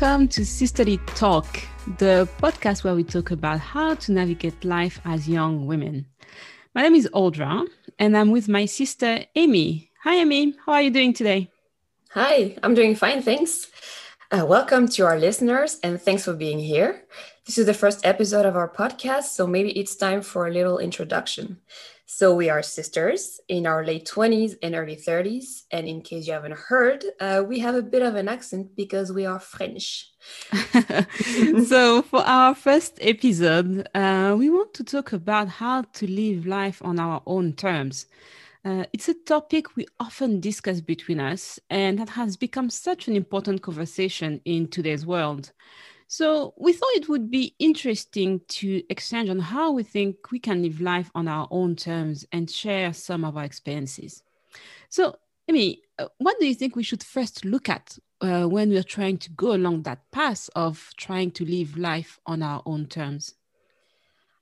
welcome to Sisterly Talk, the podcast where we talk about how to navigate life as young women. My name is Audra, and I'm with my sister Amy. Hi, Amy. How are you doing today? Hi, I'm doing fine, thanks. Uh, welcome to our listeners, and thanks for being here. This is the first episode of our podcast, so maybe it's time for a little introduction. So, we are sisters in our late 20s and early 30s. And in case you haven't heard, uh, we have a bit of an accent because we are French. so, for our first episode, uh, we want to talk about how to live life on our own terms. Uh, it's a topic we often discuss between us, and that has become such an important conversation in today's world. So, we thought it would be interesting to exchange on how we think we can live life on our own terms and share some of our experiences. So, Amy, uh, what do you think we should first look at uh, when we're trying to go along that path of trying to live life on our own terms?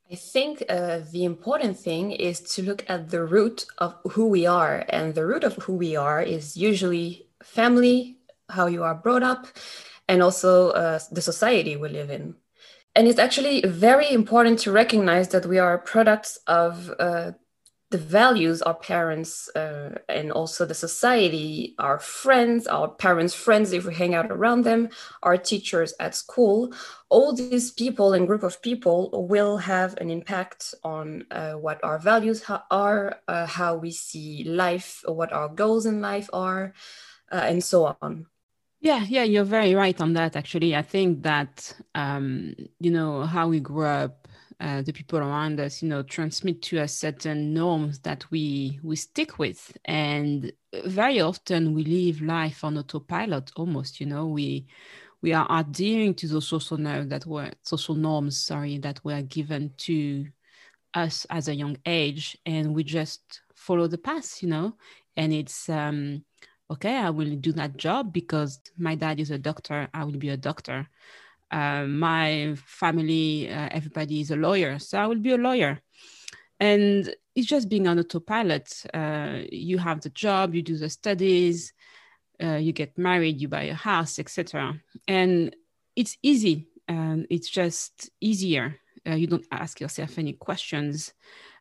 I think uh, the important thing is to look at the root of who we are. And the root of who we are is usually family, how you are brought up, and also uh, the society we live in. And it's actually very important to recognize that we are products of uh, the values our parents uh, and also the society, our friends, our parents' friends, if we hang out around them, our teachers at school, all these people and group of people will have an impact on uh, what our values are, uh, how we see life, what our goals in life are, uh, and so on. Yeah, yeah, you're very right on that. Actually, I think that um, you know how we grew up uh, the people around us, you know, transmit to us certain norms that we we stick with, and very often we live life on autopilot. Almost, you know, we we are adhering to those social norms that were social norms, sorry, that were given to us as a young age, and we just follow the path, you know, and it's um, okay. I will do that job because my dad is a doctor. I will be a doctor uh, my family, uh, everybody is a lawyer, so I will be a lawyer. And it's just being on autopilot. Uh, you have the job, you do the studies, uh, you get married, you buy a house, etc. And it's easy. and it's just easier. Uh, you don't ask yourself any questions.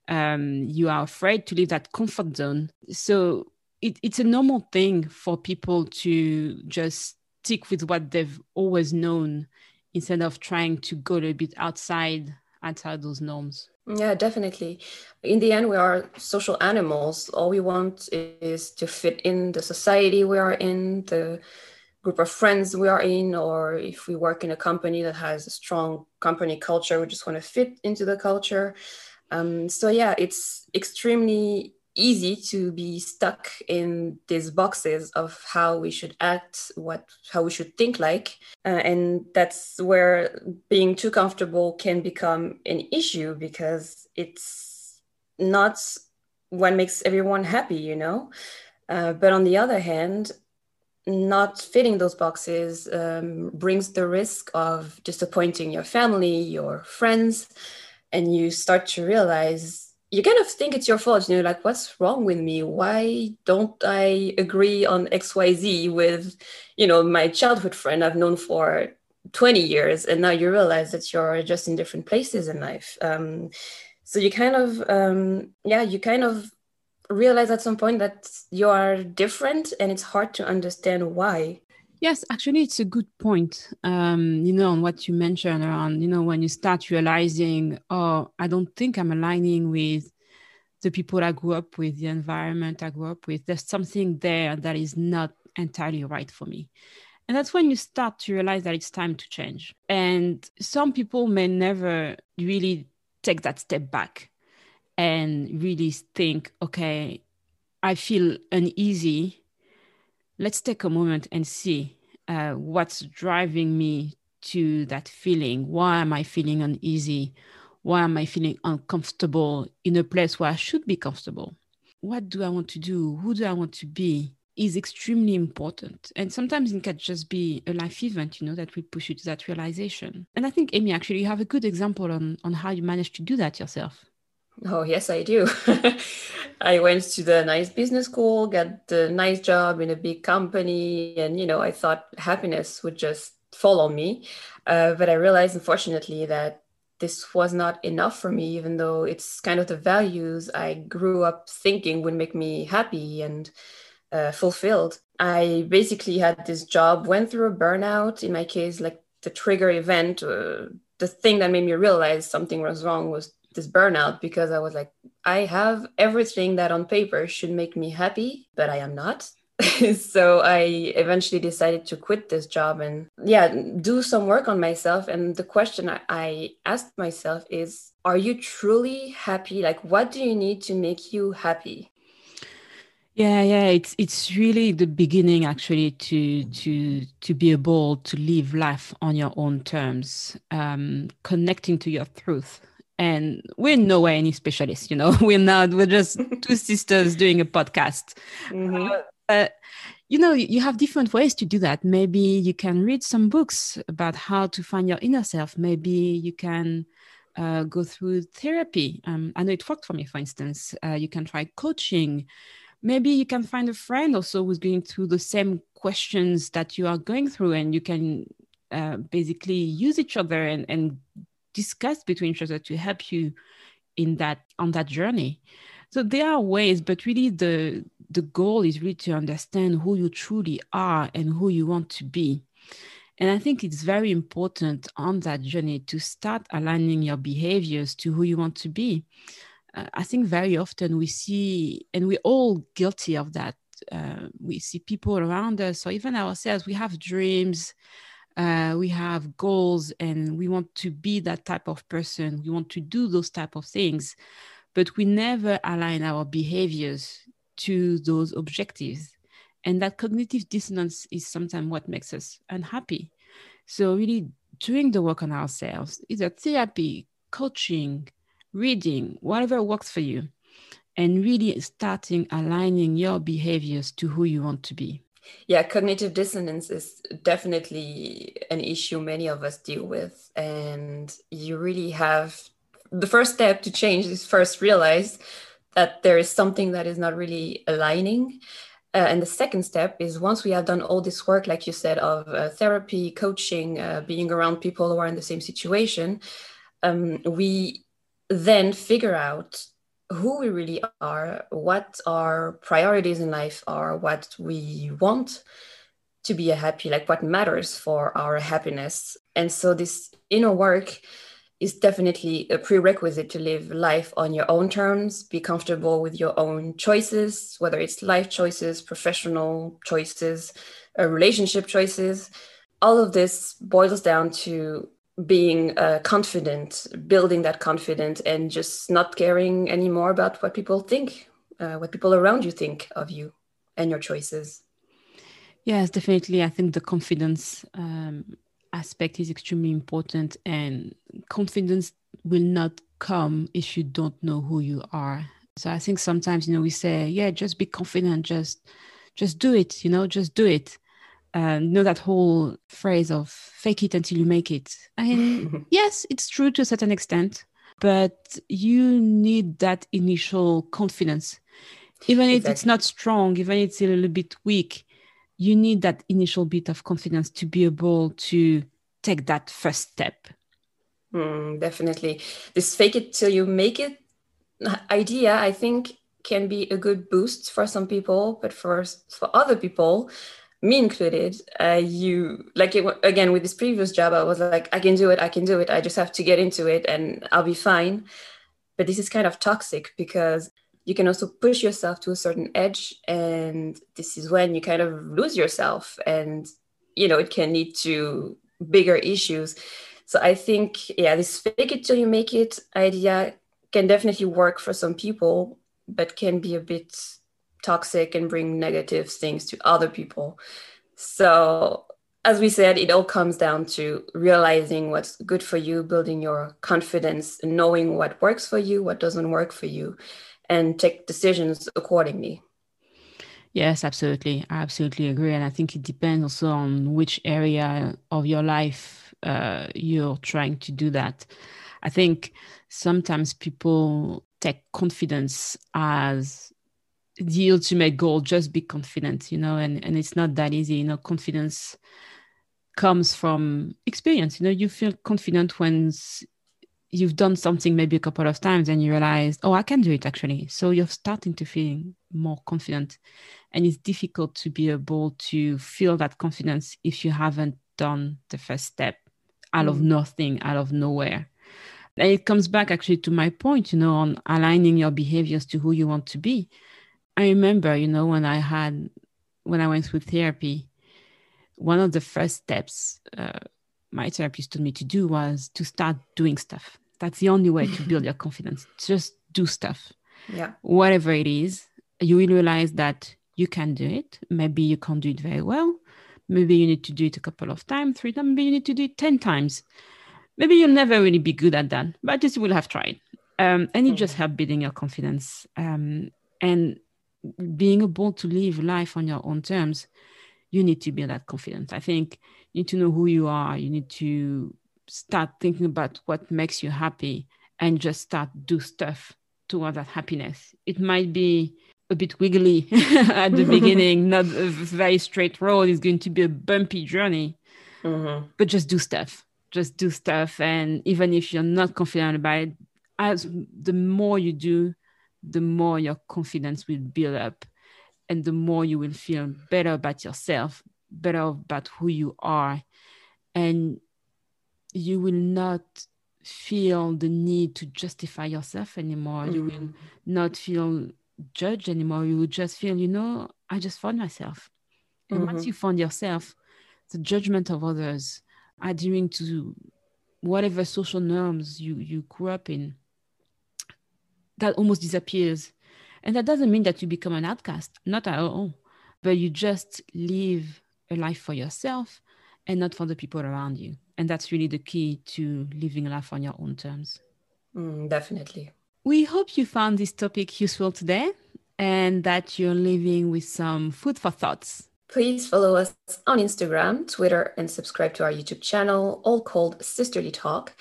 Um, you are afraid to leave that comfort zone. So it, it's a normal thing for people to just stick with what they've always known instead of trying to go a little bit outside outside those norms. Yeah definitely. In the end we are social animals. All we want is to fit in the society we are in the group of friends we are in or if we work in a company that has a strong company culture we just want to fit into the culture. Um, so yeah it's extremely easy to be stuck in these boxes of how we should act what how we should think like uh, and that's where being too comfortable can become an issue because it's not what makes everyone happy you know? Uh, but on the other hand not fitting those boxes um, brings the risk of disappointing your family your friends and you start to realize you kind of think it's your fault. You know, like, what's wrong with me? Why don't I agree on XYZ with, you know, my childhood friend I've known for 20 years? And now you realize that you're just in different places in life. Um, so you kind of, um, yeah, you kind of realize at some point that you are different and it's hard to understand why. Yes, actually, it's a good point. Um, you know, on what you mentioned around, you know, when you start realizing, oh, I don't think I'm aligning with the people I grew up with, the environment I grew up with. There's something there that is not entirely right for me. And that's when you start to realize that it's time to change. And some people may never really take that step back and really think, okay, I feel uneasy let's take a moment and see uh, what's driving me to that feeling. Why am I feeling uneasy? Why am I feeling uncomfortable in a place where I should be comfortable? What do I want to do? Who do I want to be? Is extremely important. And sometimes it can just be a life event, you know, that will push you to that realization. And I think, Amy, actually, you have a good example on, on how you managed to do that yourself. Oh, yes, I do. I went to the nice business school, got the nice job in a big company, and you know, I thought happiness would just follow me. Uh, but I realized, unfortunately, that this was not enough for me, even though it's kind of the values I grew up thinking would make me happy and uh, fulfilled. I basically had this job, went through a burnout. In my case, like the trigger event, uh, the thing that made me realize something was wrong was this burnout because I was like, I have everything that on paper should make me happy, but I am not. so I eventually decided to quit this job and yeah, do some work on myself. And the question I asked myself is, are you truly happy? Like, what do you need to make you happy? Yeah, yeah, it's it's really the beginning actually to to to be able to live life on your own terms, um, connecting to your truth. And we're nowhere any specialists, you know. We're not. We're just two sisters doing a podcast. Mm-hmm. Uh, uh, you know, you have different ways to do that. Maybe you can read some books about how to find your inner self. Maybe you can uh, go through therapy. Um, I know it worked for me, for instance. Uh, you can try coaching. Maybe you can find a friend also who's going through the same questions that you are going through, and you can uh, basically use each other and, and discuss between each other to help you in that on that journey. So there are ways, but really the the goal is really to understand who you truly are and who you want to be. And I think it's very important on that journey to start aligning your behaviors to who you want to be. Uh, I think very often we see, and we're all guilty of that. Uh, we see people around us, or even ourselves, we have dreams, uh, we have goals, and we want to be that type of person. We want to do those type of things, but we never align our behaviors to those objectives. And that cognitive dissonance is sometimes what makes us unhappy. So, really doing the work on ourselves, either therapy, coaching, reading, whatever works for you, and really starting aligning your behaviors to who you want to be. Yeah, cognitive dissonance is definitely an issue many of us deal with. And you really have the first step to change is first realize that there is something that is not really aligning. Uh, and the second step is once we have done all this work, like you said, of uh, therapy, coaching, uh, being around people who are in the same situation, um, we then figure out who we really are, what our priorities in life are, what we want to be happy, like what matters for our happiness. And so this inner work is definitely a prerequisite to live life on your own terms, be comfortable with your own choices, whether it's life choices, professional choices, uh, relationship choices. All of this boils down to being uh, confident, building that confidence, and just not caring anymore about what people think, uh, what people around you think of you and your choices. Yes, definitely. I think the confidence um, aspect is extremely important and confidence will not come if you don't know who you are so i think sometimes you know we say yeah just be confident just just do it you know just do it you know that whole phrase of fake it until you make it i mean yes it's true to a certain extent but you need that initial confidence even if exactly. it's not strong even if it's a little bit weak you need that initial bit of confidence to be able to take that first step. Mm, definitely. This fake it till you make it idea, I think, can be a good boost for some people, but for, for other people, me included, uh, you like it again with this previous job, I was like, I can do it, I can do it. I just have to get into it and I'll be fine. But this is kind of toxic because you can also push yourself to a certain edge and this is when you kind of lose yourself and you know it can lead to bigger issues so i think yeah this fake it till you make it idea can definitely work for some people but can be a bit toxic and bring negative things to other people so as we said, it all comes down to realizing what's good for you, building your confidence, knowing what works for you, what doesn't work for you, and take decisions accordingly. Yes, absolutely. I absolutely agree. And I think it depends also on which area of your life uh, you're trying to do that. I think sometimes people take confidence as the ultimate goal just be confident you know and and it's not that easy you know confidence comes from experience you know you feel confident when you've done something maybe a couple of times and you realize oh i can do it actually. So you're starting to feel more confident. And it's difficult to be able to feel that confidence if you haven't done the first step out mm. of nothing out of nowhere. And it comes back actually to my point you know on aligning your behaviors to who you want to be I remember, you know, when I had, when I went through therapy, one of the first steps uh, my therapist told me to do was to start doing stuff. That's the only way to build your confidence. Just do stuff. Yeah. Whatever it is, you will realize that you can do it. Maybe you can't do it very well. Maybe you need to do it a couple of times, three times. Maybe you need to do it 10 times. Maybe you'll never really be good at that, but just you will have tried. Um, and it mm-hmm. just help building your confidence. Um, and being able to live life on your own terms, you need to build that confidence. I think you need to know who you are. You need to start thinking about what makes you happy and just start do stuff toward that happiness. It might be a bit wiggly at the beginning, not a very straight road. It's going to be a bumpy journey, mm-hmm. but just do stuff. Just do stuff. And even if you're not confident about it, as the more you do, the more your confidence will build up and the more you will feel better about yourself, better about who you are. And you will not feel the need to justify yourself anymore. Mm-hmm. You will not feel judged anymore. You will just feel, you know, I just found myself. And mm-hmm. once you found yourself, the judgment of others, adhering to whatever social norms you, you grew up in, that almost disappears. And that doesn't mean that you become an outcast, not at all, but you just live a life for yourself and not for the people around you. And that's really the key to living life on your own terms. Mm, definitely. We hope you found this topic useful today and that you're living with some food for thoughts. Please follow us on Instagram, Twitter, and subscribe to our YouTube channel, all called Sisterly Talk.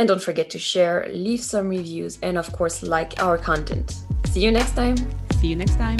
And don't forget to share, leave some reviews, and of course, like our content. See you next time. See you next time.